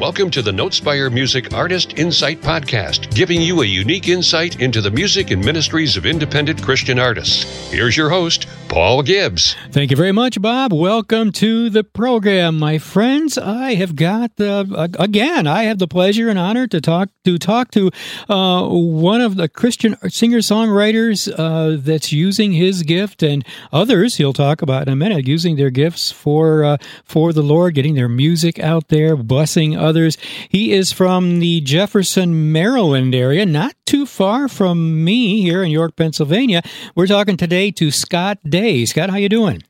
Welcome to the Notespire Music Artist Insight Podcast, giving you a unique insight into the music and ministries of independent Christian artists. Here's your host, Paul Gibbs. Thank you very much, Bob. Welcome to the program, my friends. I have got uh, again. I have the pleasure and honor to talk to talk to uh, one of the Christian singer songwriters uh, that's using his gift, and others he'll talk about in a minute, using their gifts for uh, for the Lord, getting their music out there, blessing others. He is from the Jefferson, Maryland area, not too far from me here in York, Pennsylvania. We're talking today to Scott Day. Scott, how you doing?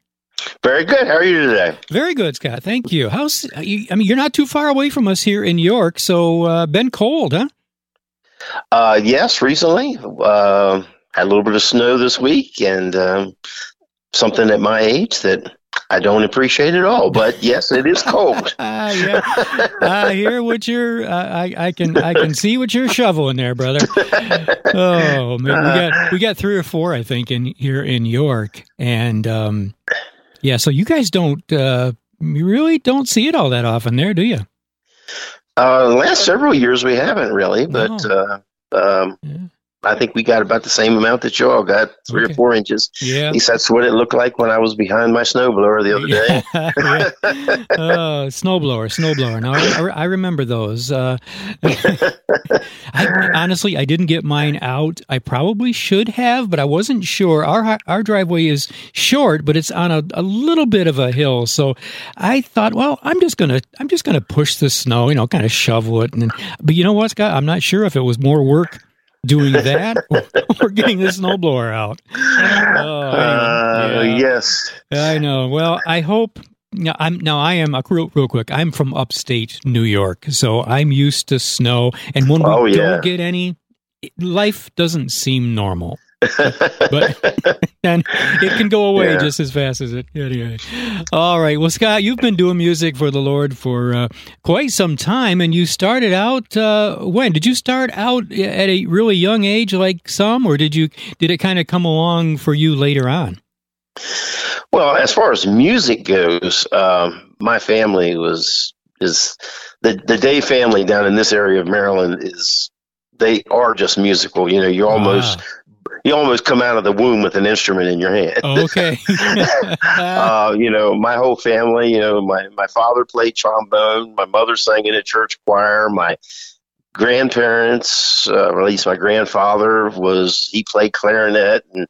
Very good. How are you today? Very good, Scott. Thank you. How's I mean, you're not too far away from us here in York, so uh, been cold, huh? Uh, yes, recently uh, had a little bit of snow this week, and um, something at my age that I don't appreciate it all, but yes, it is cold. uh, yeah. I hear what you're. Uh, I I can I can see what you're shoveling there, brother. Oh man, we got we got three or four, I think, in here in York, and um, yeah. So you guys don't uh, you really don't see it all that often there, do you? Uh, last several years we haven't really, but No. uh, um, Yeah. I think we got about the same amount that you all got, three Okay. or four inches. Yeah. At least that's what it looked like when I was behind my snowblower the other day. yeah. Oh, snowblower, snowblower. Now, I, I remember those. Uh, I, honestly, I didn't get mine out. I probably should have, but I wasn't sure. Our our driveway is short, but it's on a, a little bit of a hill, so I thought, well, I'm just gonna I'm just gonna push the snow, you know, kind of shovel it, and. But you know what, Scott? I'm not sure if it was more work doing that or, getting the snowblower out. Oh, Uh, yeah. Yes. I know. Well, I hope. Now, I'm now. I am uh, real, real quick. I'm from upstate New York, so I'm used to snow. And when we Oh, yeah. don't get any, life doesn't seem normal. But and it can go away Yeah. just as fast as it. Anyway, all right. Well, Scott, you've been doing music for the Lord for uh, quite some time, and you started out uh, when? Did you start out at a really young age, like some, or did you? Did it kind of come along for you later on? Well, as far as music goes, um, my family was is the the Day family down in this area of Maryland is they are just musical. You know, you almost you almost come out of the womb with an instrument in your hand. Oh, okay. uh, you know, my whole family. You know, my my father played trombone. My mother sang in a church choir. My grandparents, uh, at least my grandfather, was he played clarinet, and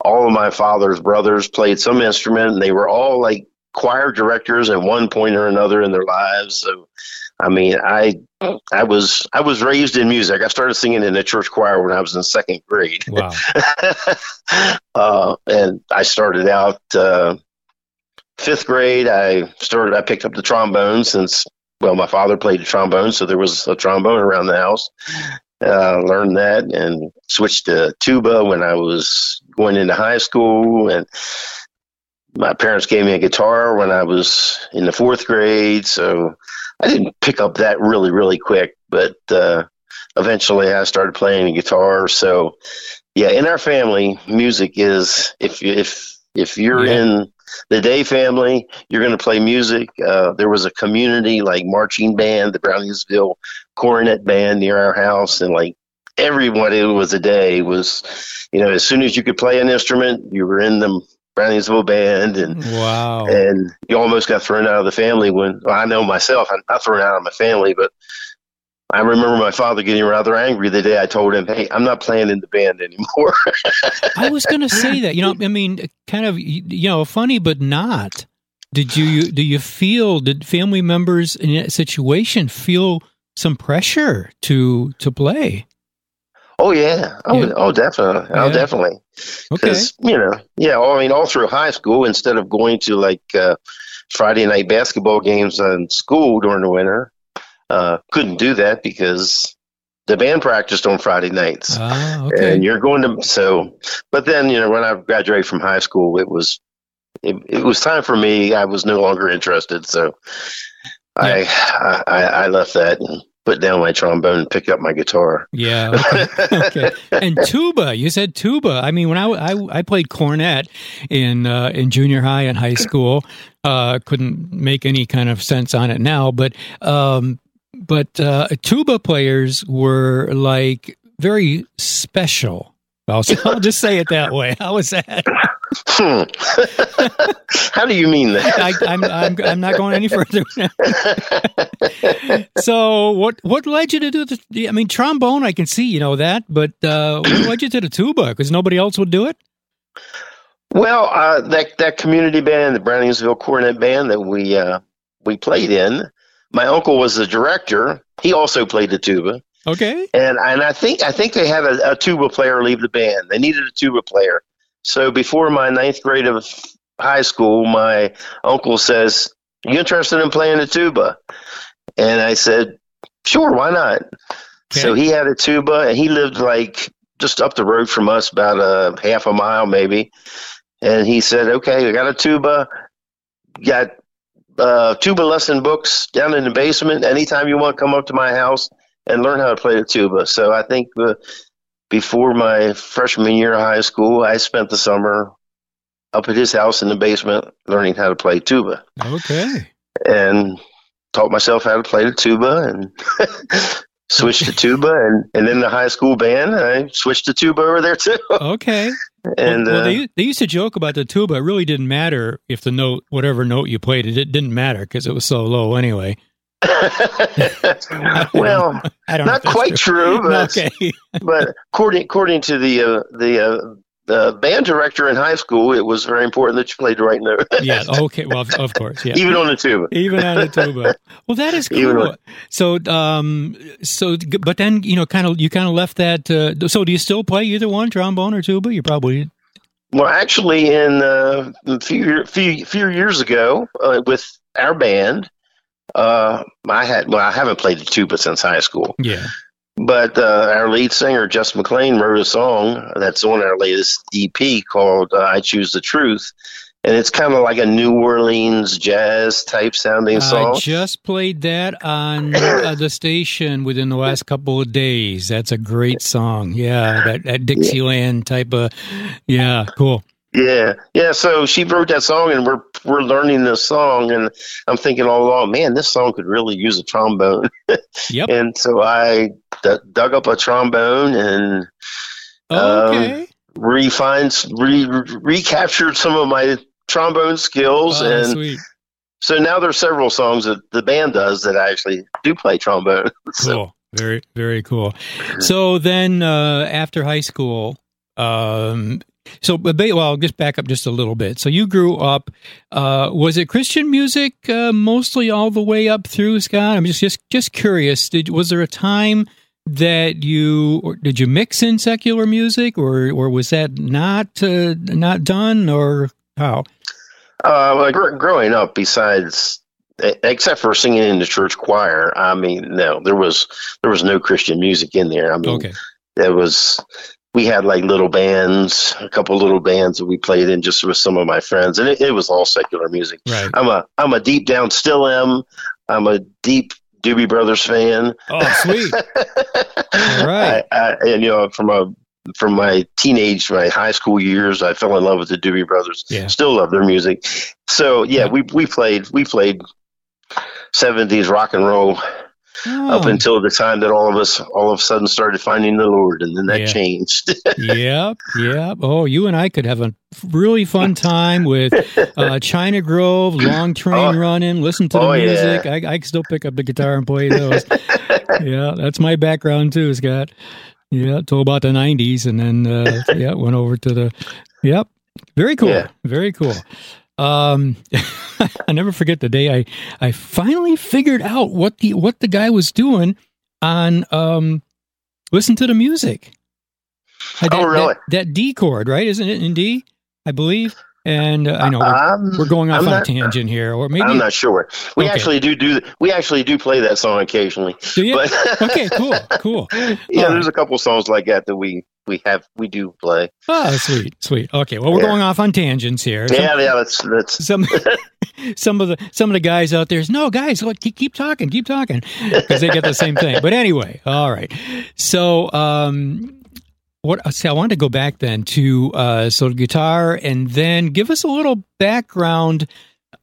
all of my father's brothers played some instrument. And they were all like choir directors at one point or another in their lives. So, I mean, I I was I was raised in music. I started singing in the church choir when I was in second grade. wow. uh, and I started out uh, fifth grade. I started. I picked up the trombone since well, my father played the trombone, so there was a trombone around the house. Uh, learned that and switched to tuba when I was going into high school, and my parents gave me a guitar when I was in the fourth grade. So I didn't pick up that really, really quick, but uh, eventually I started playing the guitar. So yeah, in our family, music is if you- if if you're Yeah. in the Day family, you're going to play music. Uh, there was a community like marching band, the Browningsville Cornet Band near our house, and like everyone who was a Day was, you know, as soon as you could play an instrument, you were in the Browningsville band, and Wow. and you almost got thrown out of the family when well, I know myself, I'm not thrown out of my family, but I remember my father getting rather angry the day I told him, "Hey, I'm not playing in the band anymore." I was going to say that. You know, I mean, kind of, you know, funny but not. Did you do you feel did family members in that situation feel some pressure to to play? Oh yeah, oh, Yeah. oh definitely, oh Yeah. definitely, Okay. because you know, yeah, I mean, all through high school, instead of going to like uh, Friday night basketball games in school during the winter, uh, couldn't do that because the band practiced on Friday nights. Ah, okay. and you're going to so but then you know when i graduated from high school it was it, it was time for me i was no longer interested so I, I i left that and put down my trombone and pick up my guitar Yeah. Okay. okay. And tuba, you said tuba. I mean, when I, I, I played cornet in uh, in junior high and high school, uh, couldn't make any kind of sense on it now. But um, but uh, tuba players were like very special. I'll, I'll just say it that way. How was that? Hmm. How do you mean that? I, I'm, I'm I'm not going any further. so what what led you to do the? I mean, trombone. I can see you know that, but uh, what led you to the tuba? Because nobody else would do it. Well, uh, that that community band, the Browningsville Cornet Band that we uh, we played in, my uncle was the director. He also played the tuba. Okay. And and I think I think they had a, a tuba player leave the band. They needed a tuba player. So before my ninth grade of high school, my uncle says, "You interested in playing the tuba?" And I said, "Sure, why not?" Okay. So he had a tuba, and he lived like just up the road from us, about a half a mile maybe. And he said, "Okay, I got a tuba. Got uh, tuba lesson books down in the basement. Anytime you want, come up to my house and learn how to play the tuba." So I think uh, before my freshman year of high school, I spent the summer up at his house in the basement learning how to play tuba, Okay. and taught myself how to play the tuba and. Switched to tuba and, and then the high school band. I switched to tuba over there too. Okay. And well, well, uh, they they used to joke about the tuba. It really didn't matter if the note, whatever note you played, it, it didn't matter because it was so low anyway. well, I don't not quite true, but, Okay. but according according to the uh, the uh, the band director in high school, it was very important that you played the right note. yeah. Okay. Well, of, of course. Yeah. even on the tuba. Even on the tuba. Well, that is cool. on- So, um, so, but then you know, kind of, you kind of left that. Uh, so, do you still play either one, trombone or tuba? You probably. Well, actually, in uh, a few few few years ago, uh, with our band, uh, I had well, I haven't played the tuba since high school, Yeah. but uh, our lead singer, Jess McLean, wrote a song that's on our latest EP called uh, "I Choose the Truth," and it's kind of like a New Orleans jazz type sounding song. I just played that on uh, the station within the last couple of days. That's a great song. Yeah, that, that Dixieland type of. Yeah, cool. Yeah, yeah. So she wrote that song, and we're we're learning this song, and I'm thinking all along, man, this song could really use a trombone. Yep. And so I d- dug up a trombone and Okay. refined, re- recaptured some of my trombone skills, Oh, and sweet. so now there's several songs that the band does that I actually do play trombone. So Cool. Very, very cool. So then, uh, after high school, um, so but well, I'll just back up just a little bit. So you grew up. Uh, was it Christian music uh, mostly all the way up through Scott? I'm just just just curious. Did was there a time that you or did you mix in secular music, or or was that not uh, not done, or how? Uh, well, gr- growing up, besides except for singing in the church choir, I mean, no, there was there was no Christian music in there. I mean, Okay. there was we had like little bands, a couple little bands that we played in just with some of my friends, and it, it was all secular music. Right. I'm a I'm a deep down still am. I'm a deep Doobie Brothers fan. Oh, sweet. All right. I, I, and you know, from a from my teenage, my high school years, I fell in love with the Doobie Brothers. Yeah. Still love their music. So yeah, Yeah. we we played we played seventies rock and roll up Oh. until the time that all of us all of a sudden started finding the Lord, and then that Yeah. changed. yep, yep. Oh, you and I could have a really fun time with uh, China Grove, long train Oh. running, listen to the Oh, yeah. music. I, I can still pick up the guitar and play those. yeah, that's my background too, Scott. Yeah, till about the '90s, and then uh, yeah, went over to the. Yep, very cool, Yeah. very cool. Um, I never forget the day I I finally figured out what the what the guy was doing on um, listen to the music. Uh, Oh, that- really? That, that D chord, right? Isn't it in D? I believe. And uh, I know we're, I'm, we're going off I'm on a tangent here, or maybe. I'm not sure. We Okay. actually do do we actually do play that song occasionally. Do you? But okay, cool, cool. yeah, All there's a couple songs like that that we we have we do play. Oh, sweet, sweet. Okay, well, we're Yeah. going off on tangents here. Some- Yeah, yeah, that's that's some some of the some of the guys out there no guys look keep, keep talking keep talking because they get the same thing but anyway all right so um what see i wanted to go back then to uh so guitar and then give us a little background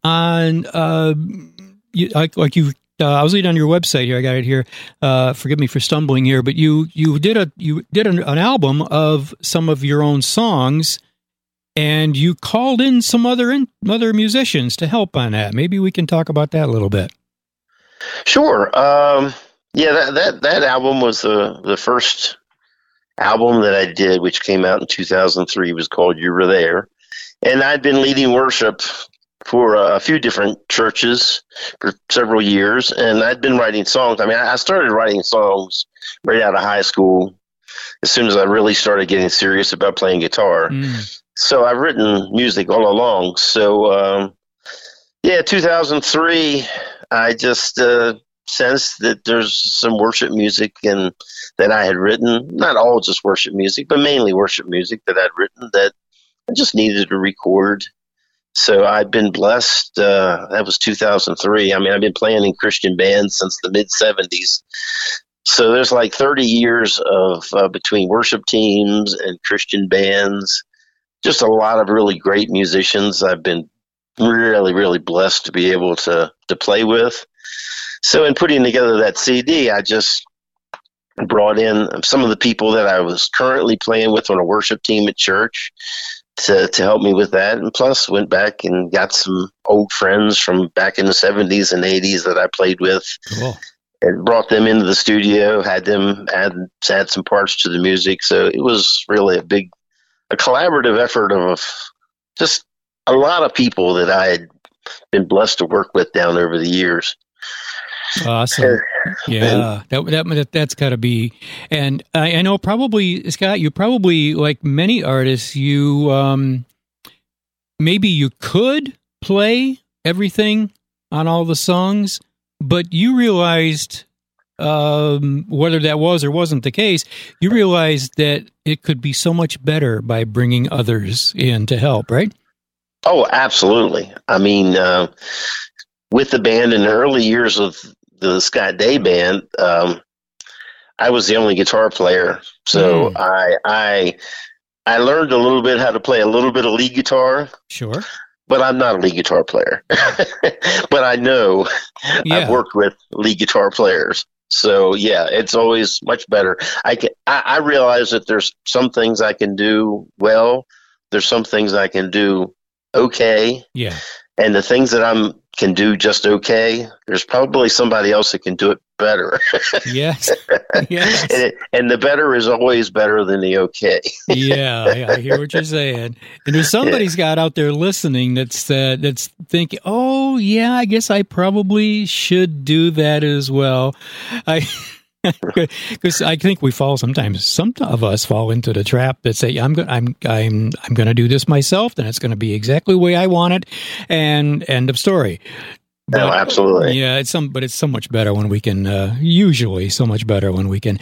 on uh you, like like you uh, I was reading on your website here. I got it here. Uh, forgive me for stumbling here, but you you did a you did an, an album of some of your own songs, and you called in some other in, other musicians to help on that. Maybe we can talk about that a little bit. Sure. Um, yeah, that, that that album was the the first album that I did, which came out in 2003. Was called "You Were There," and I'd been leading worship for a few different churches for several years, and I'd been writing songs. I mean, I started writing songs right out of high school as soon as I really started getting serious about playing guitar. Mm. So I've written music all along. So, um, yeah, 2003, I just uh, sensed that there's some worship music and that I had written, not all just worship music, but mainly worship music that I'd written that I just needed to record so I've been blessed. Uh, that was 2003. I mean, I've been playing in Christian bands since the mid 70s. So there's like 30 years of uh, between worship teams and Christian bands. Just a lot of really great musicians. I've been really, really blessed to be able to to play with. So in putting together that CD, I just brought in some of the people that I was currently playing with on a worship team at church to, to help me with that. And plus, went back and got some old friends from back in the 70s and 80s that I played with. Cool. And brought them into the studio, had them add, add some parts to the music. So it was really a big, a collaborative effort of just a lot of people that I had been blessed to work with down over the years. Awesome. Yeah, that that that's got to be. And I, I, know probably Scott, you probably like many artists, you um maybe you could play everything on all the songs, but you realized um, whether that was or wasn't the case, you realized that it could be so much better by bringing others in to help, right? Oh, absolutely. I mean, uh, with the band in the early years of the Scott Day band, um, I was the only guitar player, so mm. I I I learned a little bit how to play a little bit of lead guitar. Sure. But I'm not a lead guitar player. but I know yeah. I've worked with lead guitar players. So yeah, it's always much better. I can I, I realize that there's some things I can do well. There's some things I can do okay. Yeah. And the things that I'm can do just okay, there's probably somebody else that can do it better. yes. Yes. and, it, and, the better is always better than the okay. yeah, I hear what you're saying. And there's somebody's yeah. got out there listening that's uh, that's thinking, "Oh, yeah, I guess I probably should do that as well." I because I think we fall sometimes. Some of us fall into the trap that say, "I'm going, I'm, I'm, I'm going to do this myself, and it's going to be exactly the way I want it," and end of story. But, no, absolutely. Yeah, it's some, but it's so much better when we can. Uh, usually, so much better when we can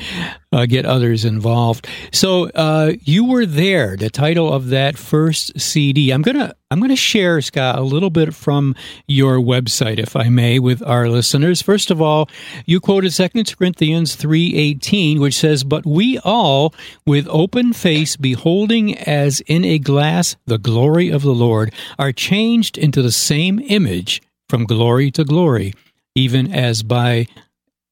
uh, get others involved. So, uh, you were there. The title of that first CD. I'm gonna, I'm gonna share Scott a little bit from your website, if I may, with our listeners. First of all, you quoted Second Corinthians three eighteen, which says, "But we all, with open face, beholding as in a glass the glory of the Lord, are changed into the same image." From glory to glory, even as by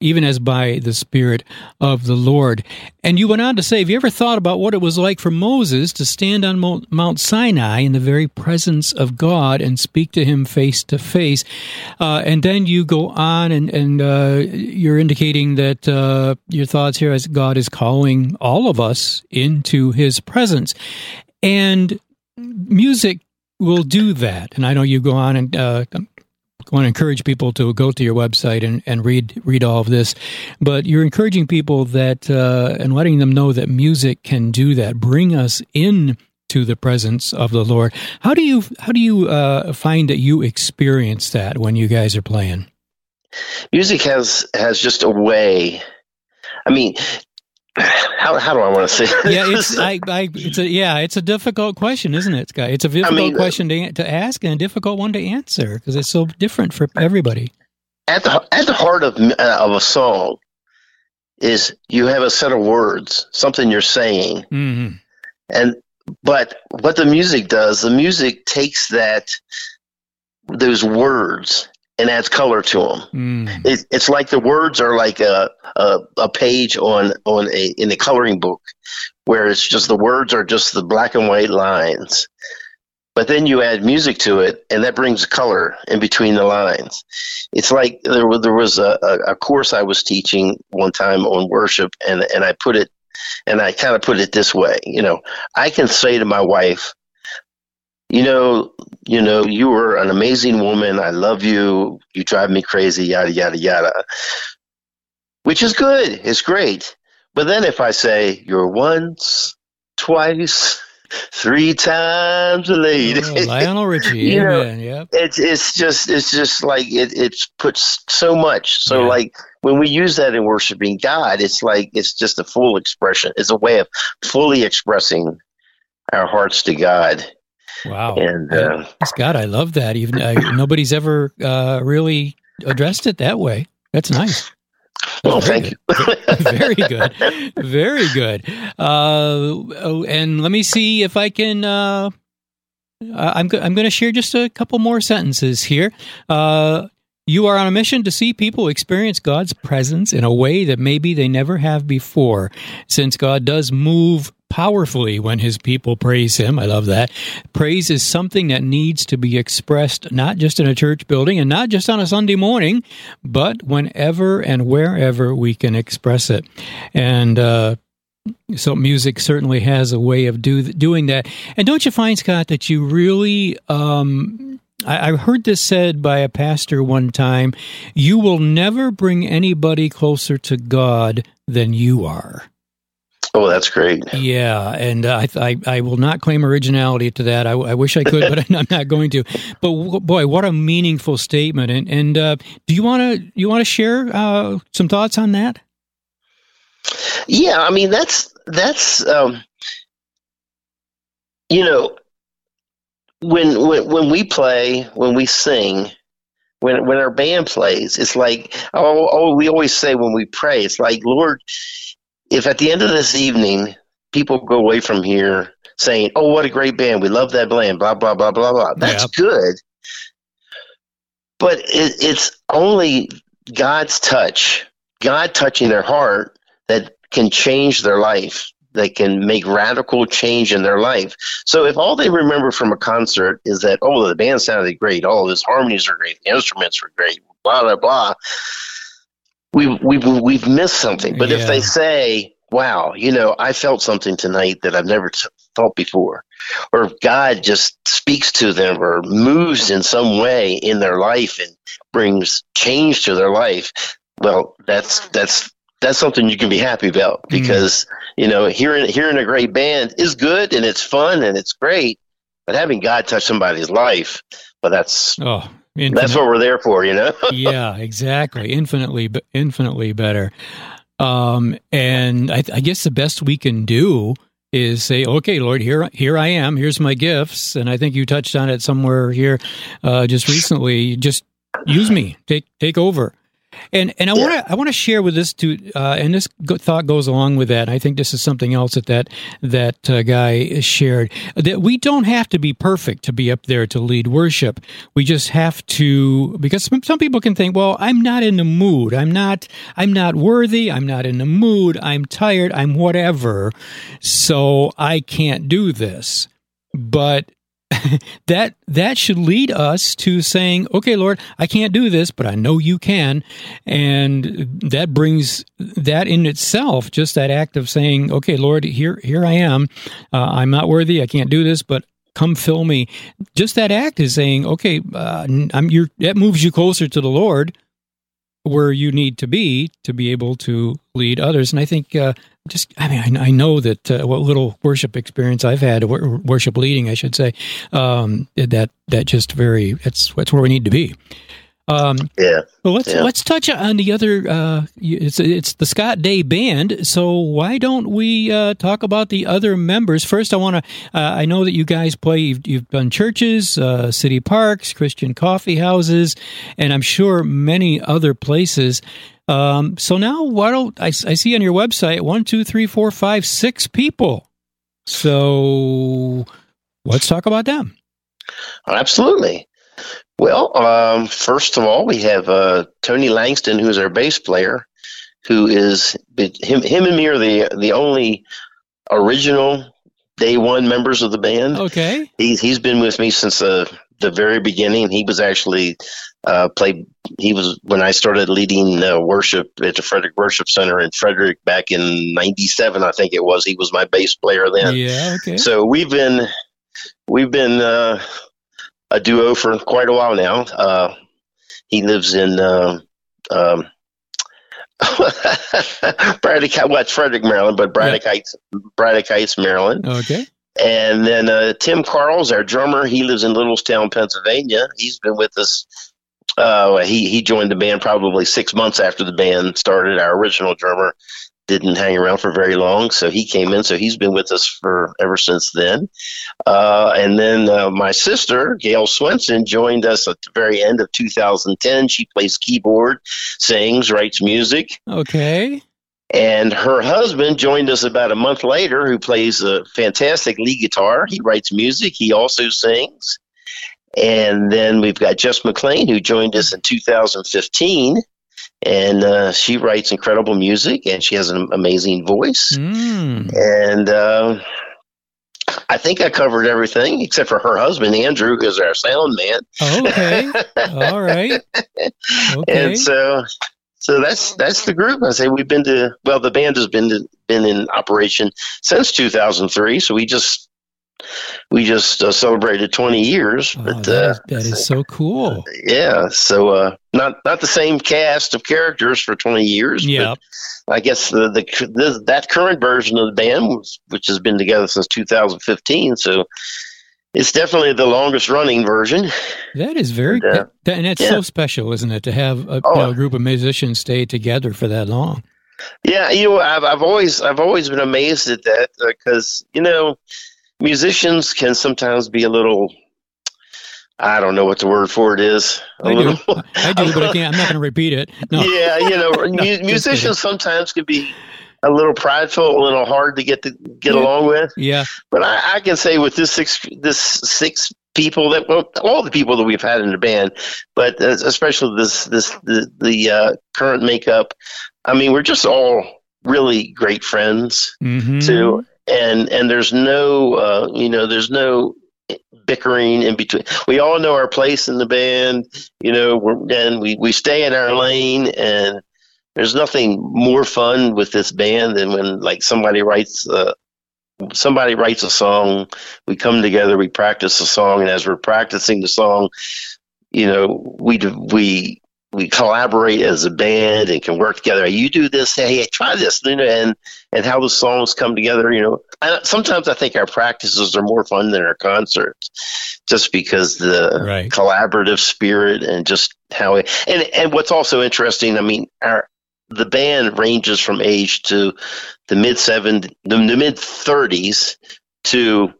even as by the Spirit of the Lord. And you went on to say, Have you ever thought about what it was like for Moses to stand on Mount Sinai in the very presence of God and speak to him face to face? Uh, and then you go on and, and uh, you're indicating that uh, your thoughts here as God is calling all of us into his presence. And music will do that. And I know you go on and uh, I want to encourage people to go to your website and, and read read all of this. But you're encouraging people that uh, and letting them know that music can do that, bring us in to the presence of the Lord. How do you how do you uh, find that you experience that when you guys are playing? Music has has just a way. I mean, how, how do I want to say? yeah, it's I, I, it's a yeah, it's a difficult question, isn't it, Scott? It's a difficult I mean, question to to ask and a difficult one to answer because it's so different for everybody. At the at the heart of uh, of a song is you have a set of words, something you're saying, mm-hmm. and but what the music does, the music takes that those words and adds color to them. Mm. It, it's like the words are like a, a, a page on on a in a coloring book, where it's just the words are just the black and white lines. But then you add music to it, and that brings color in between the lines. It's like there was there was a, a, a course I was teaching one time on worship, and and I put it, and I kind of put it this way. You know, I can say to my wife, you know, you know, you were an amazing woman. I love you. You drive me crazy, yada, yada, yada. Which is good. It's great. But then if I say, you're once, twice, three times a lady. Oh, Lionel Richie. you know, yep. It's, it's just, it's just like, it, it's puts so much. So yeah. like when we use that in worshiping God, it's like, it's just a full expression. It's a way of fully expressing our hearts to God Wow. And uh, God, I love that. Even uh, nobody's ever uh, really addressed it that way. That's nice. well, thank good. you. very good. Very good. Uh, oh, and let me see if I can. Uh, I'm, go- I'm going to share just a couple more sentences here. Uh, you are on a mission to see people experience God's presence in a way that maybe they never have before. Since God does move powerfully when his people praise him. I love that. Praise is something that needs to be expressed not just in a church building and not just on a Sunday morning, but whenever and wherever we can express it. And, uh, so music certainly has a way of do, doing that. And don't you find, Scott, that you really um, I, I heard this said by a pastor one time you will never bring anybody closer to God than you are. Oh, that's great. Yeah, and uh, I, I, I will not claim originality to that. I, I wish I could, but I'm not going to. But boy, what a meaningful statement! And and uh, do you want to you want to share uh, some thoughts on that? Yeah, I mean that's that's um, you know when when when we play, when we sing, when when our band plays, it's like oh, oh we always say when we pray, it's like Lord, if at the end of this evening people go away from here saying, "Oh, what a great band! We love that band," blah blah blah blah blah. That's yep. good, but it, it's only God's touch, God touching their heart, that can change their life that can make radical change in their life. So if all they remember from a concert is that, oh, the band sounded great, oh, his harmonies are great, the instruments were great, blah blah blah, we've we've we've missed something. But yeah. if they say, wow, you know, I felt something tonight that I've never t- felt before, or God just speaks to them or moves in some way in their life and brings change to their life, well, that's that's that's something you can be happy about mm. because mm. you know hearing hearing a great band is good and it's fun and it's great, but having God touch somebody's life, well, that's oh, that's what we're there for, you know. yeah, exactly. Infinitely, infinitely better. Um, and I, I guess the best we can do is say, okay, Lord, here, here I am. Here's my gifts. And I think you touched on it somewhere here, uh, just recently. Just use me, take, take over. And and I want to I want to share with this to uh, and this go- thought goes along with that. I think this is something else that that that uh, guy shared that we don't have to be perfect to be up there to lead worship. We just have to because some, some people can think, well, I'm not in the mood. I'm not I'm not worthy. I'm not in the mood. I'm tired. I'm whatever. So I can't do this. But that that should lead us to saying, "Okay, Lord, I can't do this, but I know you can." And that brings that in itself, just that act of saying, "Okay, Lord, here here I am. Uh, I'm not worthy. I can't do this, but come fill me." Just that act is saying, "Okay, uh, that moves you closer to the Lord." Where you need to be to be able to lead others. And I think uh, just, I mean, I, I know that uh, what little worship experience I've had, worship leading, I should say, um, that that just very, that's that's where we need to be. Um, yeah. Well, let's yeah. let's touch on the other. Uh, it's it's the Scott Day Band. So why don't we uh, talk about the other members first? I want to. Uh, I know that you guys play. You've, you've done churches, uh, city parks, Christian coffee houses, and I'm sure many other places. Um, so now, why don't I, I see on your website one, two, three, four, five, six people. So let's talk about them. Absolutely. Well, um, first of all, we have uh, Tony Langston, who's our bass player, who is him. Him and me are the the only original day one members of the band. Okay. He's he's been with me since the the very beginning. He was actually uh, played. He was when I started leading uh, worship at the Frederick Worship Center in Frederick back in '97, I think it was. He was my bass player then. Yeah. Okay. So we've been we've been uh, a duo for quite a while now. Uh, he lives in. Uh, um, Braddock, well, Frederick, Maryland, but Braddock yeah. Heights, Braddock Heights, Maryland. Okay. And then uh, Tim Carls, our drummer, he lives in Littlestown, Pennsylvania. He's been with us. Uh, he he joined the band probably six months after the band started. Our original drummer didn't hang around for very long, so he came in. So he's been with us for ever since then. Uh, and then uh, my sister Gail Swenson joined us at the very end of 2010. She plays keyboard, sings, writes music. Okay. And her husband joined us about a month later, who plays a fantastic lead guitar. He writes music. He also sings. And then we've got Jess McLean, who joined us in 2015. And uh, she writes incredible music, and she has an amazing voice. Mm. And uh, I think I covered everything except for her husband, Andrew, who's our sound man. Okay. All right. Okay. And so so that's that's the group. I say we've been to well, the band has been to, been in operation since 2003. So we just we just uh, celebrated 20 years. Oh, but that, uh, that is so cool. yeah, so uh, not not the same cast of characters for 20 years. Yeah. I guess the, the, the that current version of the band, which has been together since 2015, so it's definitely the longest running version. That is very, And, uh, that, and that's yeah. so special, isn't it, to have a, Oh. you know, a group of musicians stay together for that long? Yeah, you know, I've I've always I've always been amazed at that because you know, musicians can sometimes be a little. I don't know what the word for it is. I do, I do, but I can't, I'm not going to repeat it. No. Yeah, you know, kidding. musicians sometimes can be a little prideful, a little hard to get to get Yeah. along with. Yeah. But I, I can say with this six this six people that well, all the people that we've had in the band, but uh, especially this this the, the uh, current makeup. I mean, we're just all really great friends Mm-hmm. too, and and there's no uh, you know there's no bickering in between. We all know our place in the band, you know, and we we stay in our lane and. There's nothing more fun with this band than when like somebody writes uh, somebody writes a song, we come together, we practice the song, and as we're practicing the song, you know, we we we collaborate as a band and can work together. You do this, hey, try this, you know, and and how the songs come together. You know, I, sometimes I think our practices are more fun than our concerts, just because the Right. collaborative spirit and just how it. And and what's also interesting, I mean, our the band ranges from age to the mid seven, the, the mid thirties to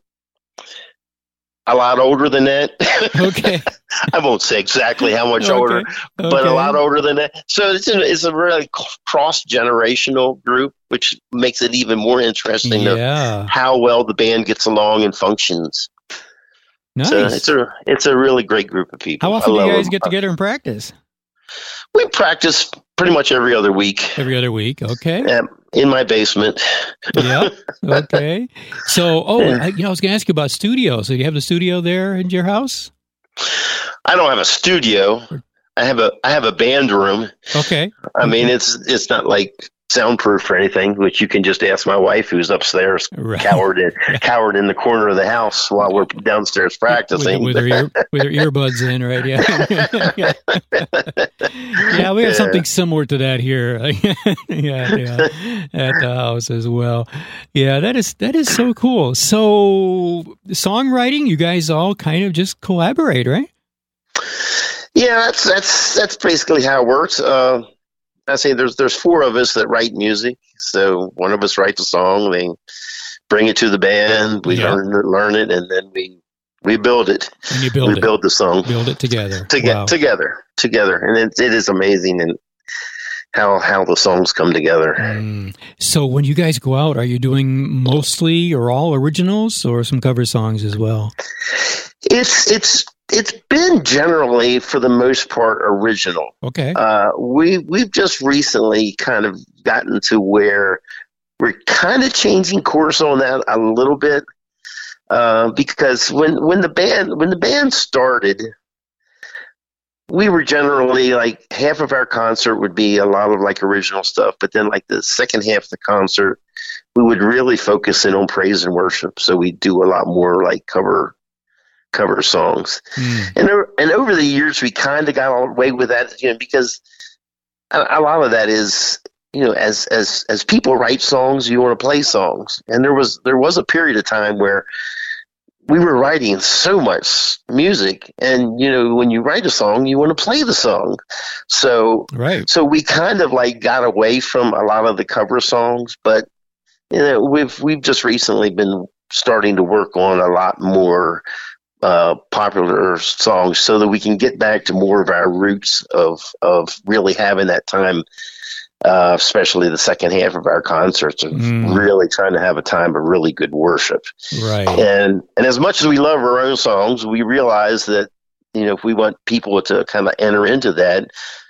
a lot older than that. Okay. I won't say exactly how much Okay. older, but Okay. a lot older than that. So it's a, it's a really cross generational group, which makes it even more interesting Yeah. how well the band gets along and functions. Nice. So it's a it's a really great group of people. How often do you guys them. get together and practice? We practice pretty much every other week Every other week. Okay. um, in my basement. yeah. Okay. So, oh, I, you know, I was going to ask you about studio. So, you have the studio there in your house? I don't have a studio. I have a I have a band room. Okay. I mean, it's it's not like soundproof or anything, which you can just ask my wife, who's upstairs, Right. cowered in cowered in the corner of the house while we're downstairs practicing. With, with, her ear, with her earbuds in, right? Yeah. yeah, we have something similar to that here. yeah, yeah, at the house as well. Yeah, that is that is so cool. So, songwriting, you guys all kind of just collaborate, right? yeah, that's that's that's basically how it works. Uh, I say there's there's four of us that write music. So one of us writes a song, they bring it to the band, we Yeah. learn it, learn it, and then we we build it. And you build we it, build the song. build it together. to Wow. together, together, and it, it is amazing and how how the songs come together. Mm. So when you guys go out, are you doing mostly or all originals or some cover songs as well? It's it's it's been generally, for the most part, original. Okay. Uh, we we've just recently kind of gotten to where we're kind of changing course on that a little bit uh, because when when the band when the band started, we were generally like half of our concert would be a lot of like original stuff, but then like the second half of the concert, we would really focus in on praise and worship. So we do a lot more like cover cover songs, mm. and and over the years we kind of got away with that, you know, because a, a lot of that is you know as as as people write songs you want to play songs. And there was there was a period of time where we were writing so much music and you know when you write a song you want to play the song. So right. so we kind of like got away from a lot of the cover songs but you know we've we've just recently been starting to work on a lot more uh, popular songs so that we can get back to more of our roots of of really having that time uh, especially the second half of our concerts of mm. really trying to have a time of really good worship. Right. And and as much as we love our own songs, we realize that you know if we want people to kind of enter into that,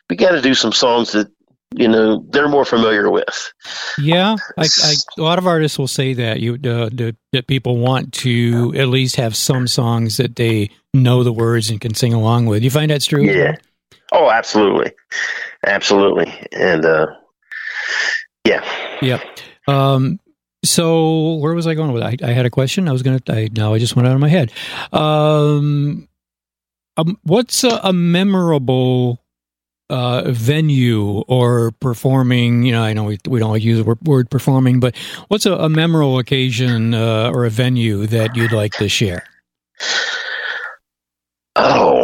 we got to do some songs that you know they're more familiar with. Yeah, I, I, a lot of artists will say that you uh, that, that people want to at least have some songs that they know the words and can sing along with. You find that's true? Yeah. Oh, absolutely, absolutely, and uh, yeah. Yep. Um, so where was I going with it? I, I had a question. I was going to, I, now I just went out of my head. Um, um what's a, a memorable uh, venue or performing, you know, I know we, we don't use the word, performing, but what's a, a memorable occasion uh, or a venue that you'd like to share? Oh,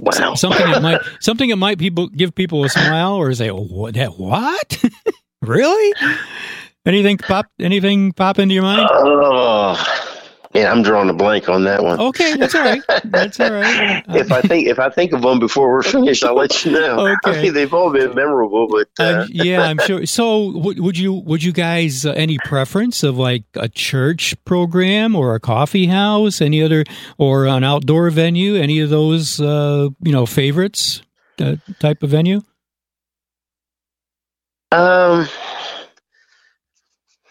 wow. Something that might, something that might people give people a smile or say, oh, what, that, what? Really? Anything pop? Anything pop into your mind? Oh, yeah, I'm drawing a blank on that one. Okay, that's all right. That's all right. if I think if I think of one before we're finished, I'll let you know. Okay. I mean, they've all been memorable, but uh... uh, yeah, I'm sure. So, w- would you would you guys uh, any preference of like a church program or a coffee house, any other, or an outdoor venue? Any of those, uh, you know, favorites uh, type of venue? Um,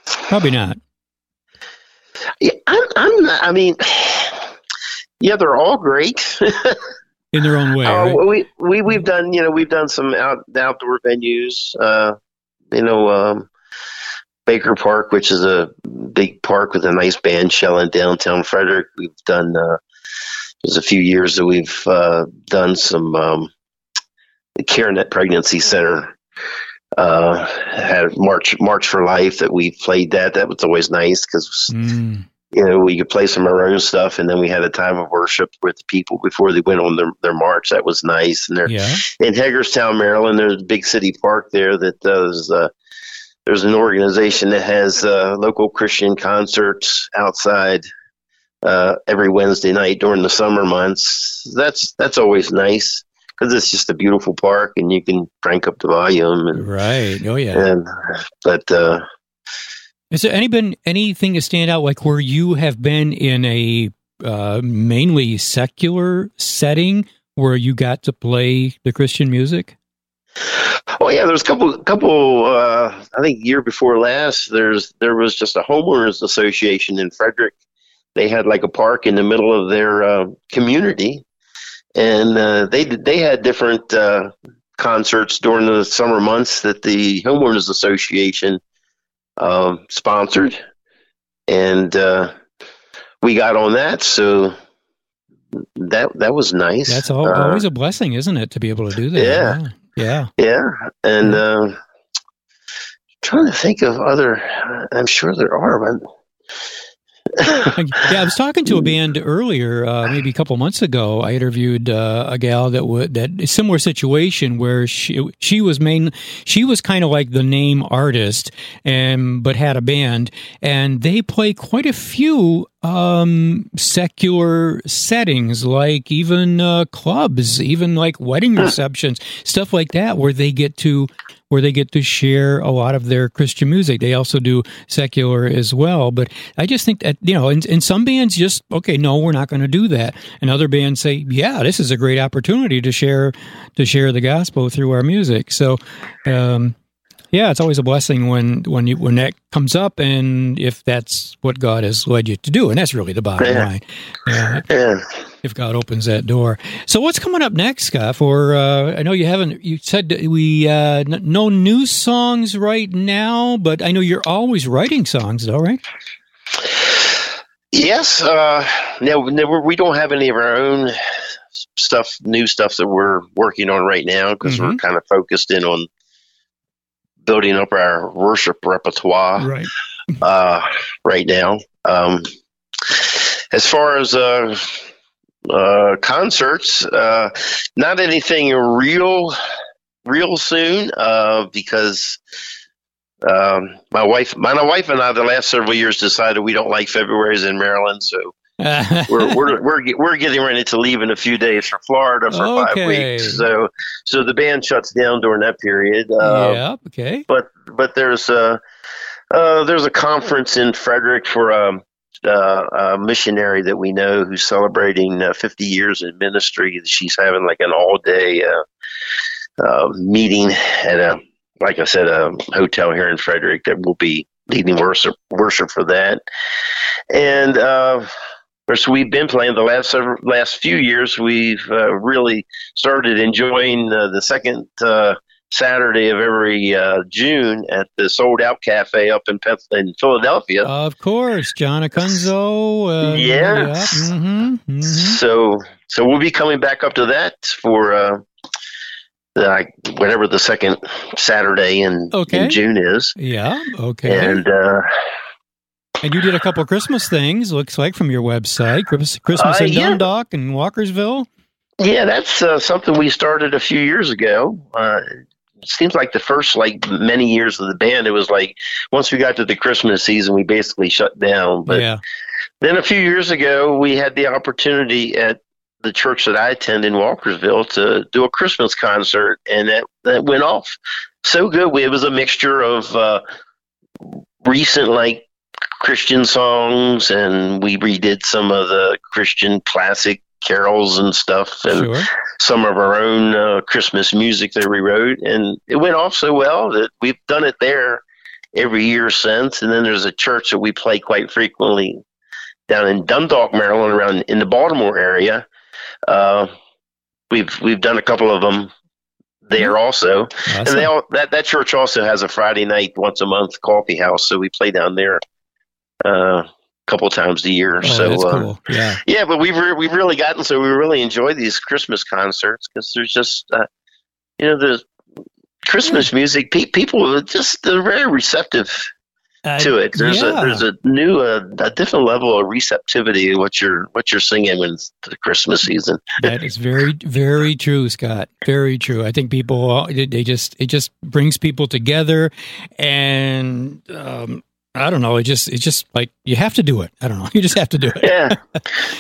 probably not. Yeah, I'm. Not, I mean, yeah, they're all great in their own way. Uh, right? We we we've done you know we've done some out outdoor venues. Uh, you know, um, Baker Park, which is a big park with a nice band shell in downtown Frederick. We've done. Uh, there's a few years that we've uh, done some um, the CareNet Pregnancy Center uh, had March March for Life that we played that. That was always nice because mm. You know we could play some of our own stuff, and then we had a time of worship with the people before they went on their, their march. That was nice. And they're yeah. in Hagerstown, Maryland. There's a big city park there that does. Uh, there's an organization that has uh, local Christian concerts outside uh, every Wednesday night during the summer months. That's that's always nice because it's just a beautiful park and you can crank up the volume. And, right. Oh yeah. And but uh, is there any been anything to stand out like where you have been in a uh, mainly secular setting where you got to play the Christian music? Oh yeah, there's a couple couple uh, I think year before last there's there was just a homeowners association in Frederick. They had like a park in the middle of their uh, community and uh, they they had different uh, concerts during the summer months that the homeowners association uh, sponsored, and uh, we got on that. So that that was nice. That's all, uh, always a blessing, isn't it, to be able to do that? Yeah, yeah, yeah. And uh, trying to think of other. I'm sure there are, but yeah, I was talking to a band earlier, uh, maybe a couple months ago. I interviewed uh, a gal that would that similar situation where she she was main she was kind of like the name artist and but had a band and they play quite a few um, secular settings, like even uh, clubs, even like wedding receptions, stuff like that, where they get to where they get to share a lot of their Christian music. They also do secular as well. But I just think that, you know, in, in some bands just, okay, no, we're not going to do that. And other bands say, yeah, this is a great opportunity to share, to share the gospel through our music. So, um, yeah, it's always a blessing when when you when that comes up, and if that's what God has led you to do, and that's really the bottom Yeah. line. Yeah, Yeah. if God opens that door. So what's coming up next, Scott? For uh, I know you haven't. You said we uh, n- no new songs right now, but I know you're always writing songs, though, right? Yes. Uh, no, no, we don't have any of our own stuff, new stuff that we're working on right now because we're kind of focused in on building up our worship repertoire Right. uh, right now. Um, as far as uh, uh, concerts, uh, not anything real, real soon uh, because um, my wife, my wife and I, the last several years decided we don't like Februarys in Maryland, so we're we're we're we're getting ready to leave in a few days for Florida for Okay. five weeks. So so the band shuts down during that period. Uh, yeah. Okay. But but there's a uh, there's a conference in Frederick for um, uh, a missionary that we know who's celebrating uh, 50 years in ministry. She's having like an all day uh, uh, meeting at a like I said a hotel here in Frederick that will be leading worship worship for that. And uh, course, we've been playing the last several, last few years. We've uh, really started enjoying uh, the second uh, Saturday of every uh, June at the Sold Out Cafe up in in Philadelphia. Of course, John Acunzo. Uh, Yes. Yeah. hmm hmm So so we'll be coming back up to that for uh, like, whatever the second Saturday in, Okay. in June is. Yeah. Okay. And uh, And you did a couple Christmas things, looks like, from your website. Christmas, Uh, in yeah. Dundalk and Walkersville. Yeah, that's uh, something we started a few years ago. Uh, it seems like the first like many years of the band, it was like once we got to the Christmas season, we basically shut down. But yeah. then a few years ago, we had the opportunity at the church that I attend in Walkersville to do a Christmas concert, and that that went off so good. It was a mixture of uh, recent like Christian songs, and we redid some of the Christian classic carols and stuff, and Sure. some of our own uh, Christmas music that we wrote, and it went off so well that we've done it there every year since. And then there's a church that we play quite frequently down in Dundalk, Maryland, around in the Baltimore area. Uh, we've we've done a couple of them there also, Awesome. and they all that that church also has a Friday night once a month coffee house, so we play down there a couple times a year. oh, so uh, cool. Yeah. yeah, but we've re- we've really gotten so we really enjoy these Christmas concerts because there's just uh, you know the Christmas music. Pe- people are just they're very receptive Uh, to it. There's yeah. a there's a new uh, a different level of receptivity to what you're what you're singing when it's the Christmas season. that is very, very true, Scott. Very true. I think people, they they just, it just brings people together, and um, I don't know. It just, it's just like you have to do it. I don't know. You just have to do it. Yeah,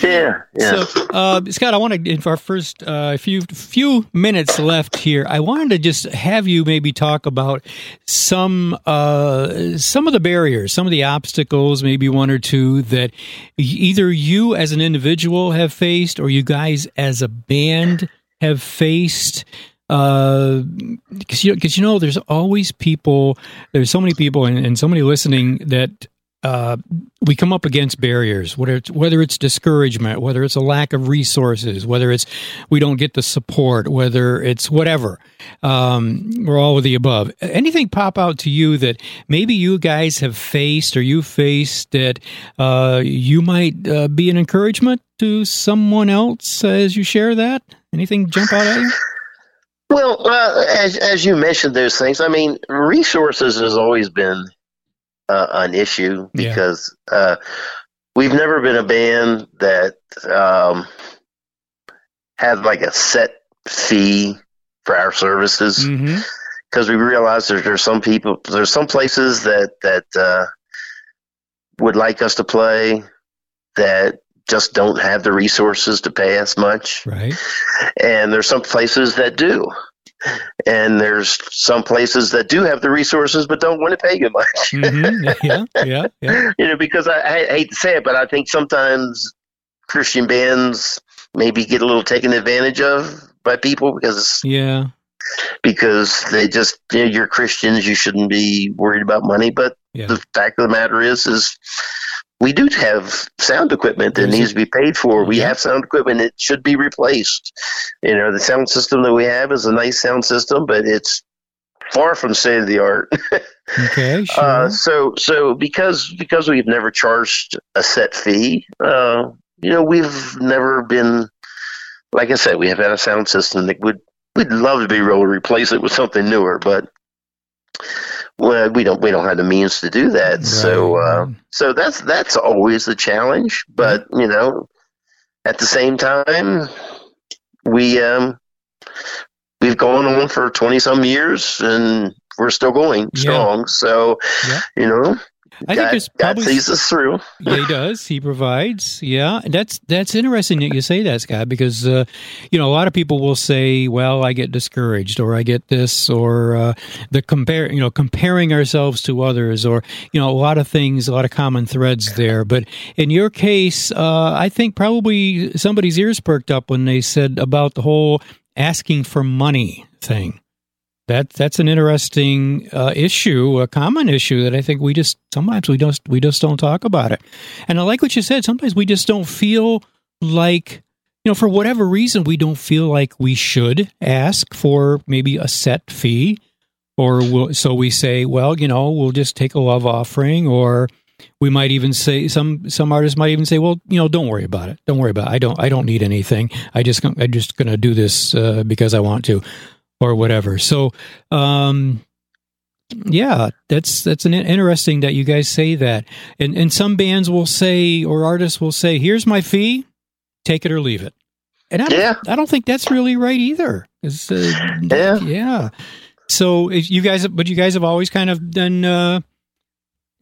yeah, yeah. So, uh, Scott, I want to, in our first uh, few few minutes left here, I wanted to just have you maybe talk about some uh, some of the barriers, some of the obstacles, maybe one or two that either you as an individual have faced, or you guys as a band have faced. Because you, cause you know, there's always people. There's so many people and, and so many listening that uh, we come up against barriers, whether it's whether it's discouragement, whether it's a lack of resources, whether it's we don't get the support, whether it's whatever, um, or all of the above. Anything pop out to you that maybe you guys have faced or you faced that uh, you might uh, be an encouragement to someone else as you share that? Anything jump out at you? Well, uh, as as you mentioned those things, I mean, resources has always been uh, an issue Yeah. because uh, we've never been a band that um, had like a set fee for our services Mm-hmm. because we realize there's there's some people there's some places that that uh, would like us to play that just don't have the resources to pay as much. Right. And there's some places that do. And there's some places that do have the resources but don't want to pay you much. Mm-hmm. Yeah, yeah, yeah. you know, because I, I hate to say it, but I think sometimes Christian bands maybe get a little taken advantage of by people because Yeah. because they just you know, you're Christians, you shouldn't be worried about money. But Yeah. the fact of the matter is, is we do have sound equipment that needs to be paid for. We have sound equipment that should be replaced. You know, the sound system that we have is a nice sound system, but it's far from state of the art. Okay, sure. Uh, so so because because we've never charged a set fee, uh, you know, we've never been like I said, we have had a sound system that would we'd love to be able to replace it with something newer, but well, we don't we don't have the means to do that. So uh, so that's that's always the challenge. But you know, at the same time, we um, we've gone on for twenty some years and we're still going Yeah. strong. So Yeah. you know, I think God, there's God probably sees us through. yeah, he does. He provides. Yeah, that's that's interesting that you say that, Scott, because uh, you know a lot of people will say, "Well, I get discouraged, or I get this, or uh, the compare, you know, comparing ourselves to others, or you know, a lot of things, a lot of common threads there." But in your case, uh, I think probably somebody's ears perked up when they said about the whole asking for money thing. That that's an interesting uh, issue, a common issue that I think we just sometimes we just we just don't talk about it. And I like what you said. Sometimes we just don't feel like you know for whatever reason we don't feel like we should ask for maybe a set fee, or we'll, so we say, well, you know, we'll just take a love offering, or we might even say some some artists might even say, well, you know, don't worry about it. Don't worry about it. I don't I don't need anything. I just I'm just to do this uh, because I want to or whatever. So, um, yeah, that's that's an interesting that you guys say that. And and some bands will say or artists will say, "Here's my fee, take it or leave it." And I don't, Yeah. I don't think that's really right either. Uh, Yeah. yeah. So if you guys, but you guys have always kind of done. Uh,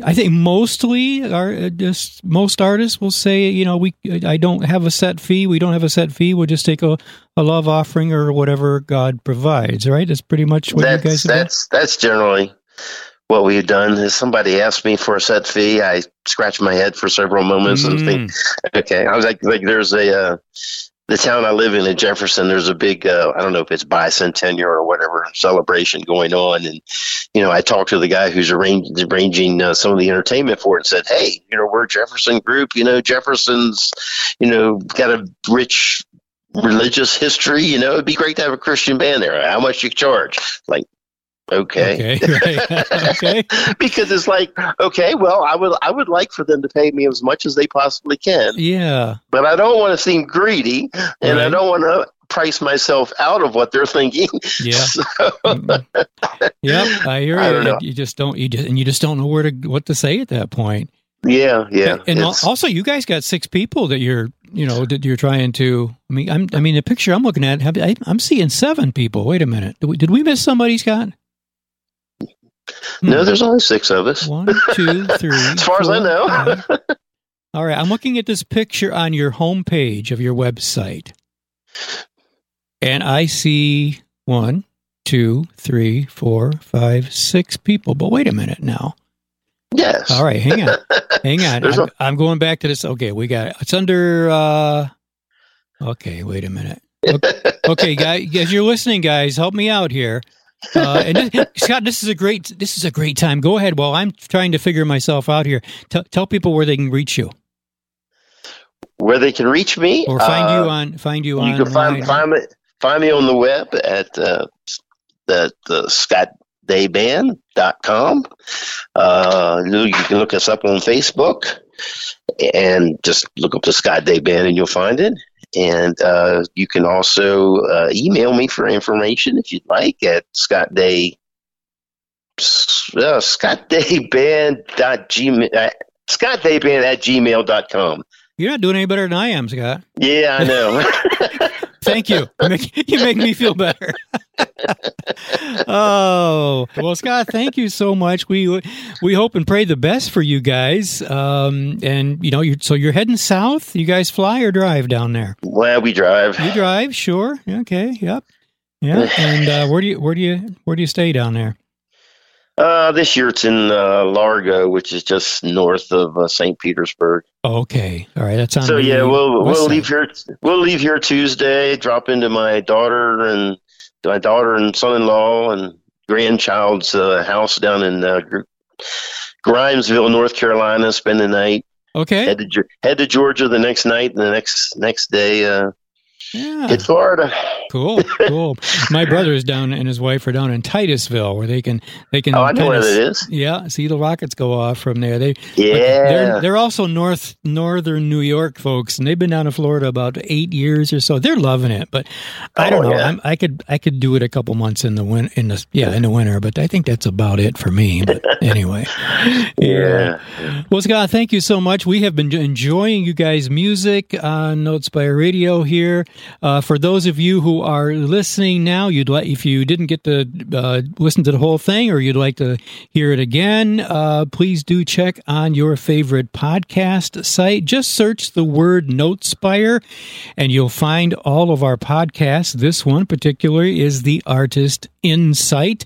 I think mostly are uh, just most artists will say, you know, we I don't have a set fee. We don't have a set fee. We'll just take a, a love offering or whatever God provides. Right? That's pretty much what that's you guys have done. that's that's generally what we've done. Is somebody asked me for a set fee, I scratch my head for several moments and think, Mm, okay. I was like, like there's a uh, the town I live in in Jefferson. There's a big uh, I don't know if it's bicentennial or whatever celebration going on, and you know I talked to the guy who's arranging arranging uh, some of the entertainment for it and said, hey, you know we're Jefferson group. You know Jefferson's you know got a rich religious history. You know it'd be great to have a Christian band there. How much you charge? Like. Okay. Okay. Right. okay. because it's like, okay, well, I would I would like for them to pay me as much as they possibly can, Yeah. but I don't want to seem greedy, and I don't want to price myself out of what they're thinking. Yeah. So, Mm. yep. I hear I you. You just don't. You just and you just don't know where to what to say at that point. yeah, yeah. And it's- also, you guys got six people that you're, you know, that you're trying to. I mean, I'm. I mean, the picture I'm looking at, have, I, I'm seeing seven people. Wait a minute. Did we, did we miss somebody, Scott? No, there's only six of us. One, two, three. As far as I know. five. All right. I'm looking at this picture on your homepage of your website. And I see one, two, three, four, five, six people. But wait a minute now. Yes. All right. Hang on. hang on. I'm, I'm going back to this. Okay. We got it. It's under. uh Okay. Wait a minute. Okay, okay guys, as you're listening, guys, help me out here. Uh, and this, Scott, this is a great this is a great time. Go ahead. While I'm trying to figure myself out here, T- tell people where they can reach you Where they can reach me or find uh, you on find you, You online. can find find me find me on the web at uh, the the scottdayband.com. Uh, you you can look us up on Facebook and just look up the Scott Day Band and you'll find it. And uh, you can also uh, email me for information if you'd like at Scott Day uh, scottdayband.gmail uh, scottdayband at gmail.com. You're not doing any better than I am, Scott. Yeah, I know. Thank you. You make, you make me feel better. oh well, Scott, thank you so much. We we hope and pray the best for you guys. Um, and you know, you're, so you're heading south. You guys fly or drive down there? Well, we drive. You drive, sure. Okay. Yep. Yeah. And uh, where do you where do you where do you stay down there? Uh, this year it's in uh, Largo, which is just north of uh, St. Petersburg. Okay, all right. That's on. So yeah, we'll we'll side. leave here. We'll leave here Tuesday. Drop into my daughter and my daughter and son-in-law and grandchild's uh, house down in uh, Grimesville, North Carolina. Spend the night. Okay. Head to head to Georgia the next night, and the next next day uh, yeah. hit Florida. Cool, cool. My brother is down and his wife are down in Titusville, where they can they can. Oh, I know where that is. Yeah, see the rockets go off from there. They yeah. They're, they're also north northern New York folks, and they've been down to Florida about eight years or so. They're loving it, but I oh, don't Oh, know. yeah. I'm, I could I could do it a couple months in the win in the yeah in the winter, but I think that's about it for me. But anyway, Yeah. well, Scott, thank you so much. We have been enjoying you guys' music on Notespire Radio here. Uh, for those of you who are listening now, you'd like if you didn't get to uh, listen to the whole thing or you'd like to hear it again, uh, please do check on your favorite podcast site. Just search the word Notespire, and you'll find all of our podcasts. This one particularly is the Artist Insight,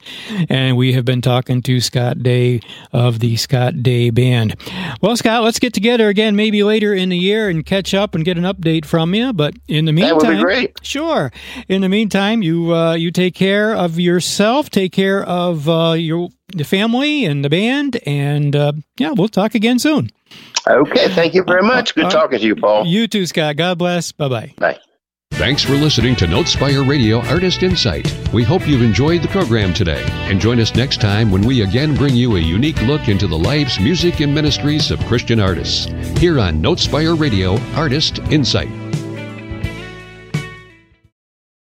and we have been talking to Scott Day of the Scott Day Band. Well, Scott, let's get together again maybe later in the year and catch up and get an update from you. But in the That meantime, would be great. Sure. In the meantime, you uh, you take care of yourself, take care of uh, your the family and the band, and uh, yeah, we'll talk again soon. Okay. Thank you very much. Good Uh, talking to you, Paul. You too, Scott. God bless. Bye bye. Bye. Thanks for listening to Notespire Radio Artist Insight. We hope you've enjoyed the program today and join us next time when we again bring you a unique look into the lives, music, and ministries of Christian artists here on Notespire Radio Artist Insight.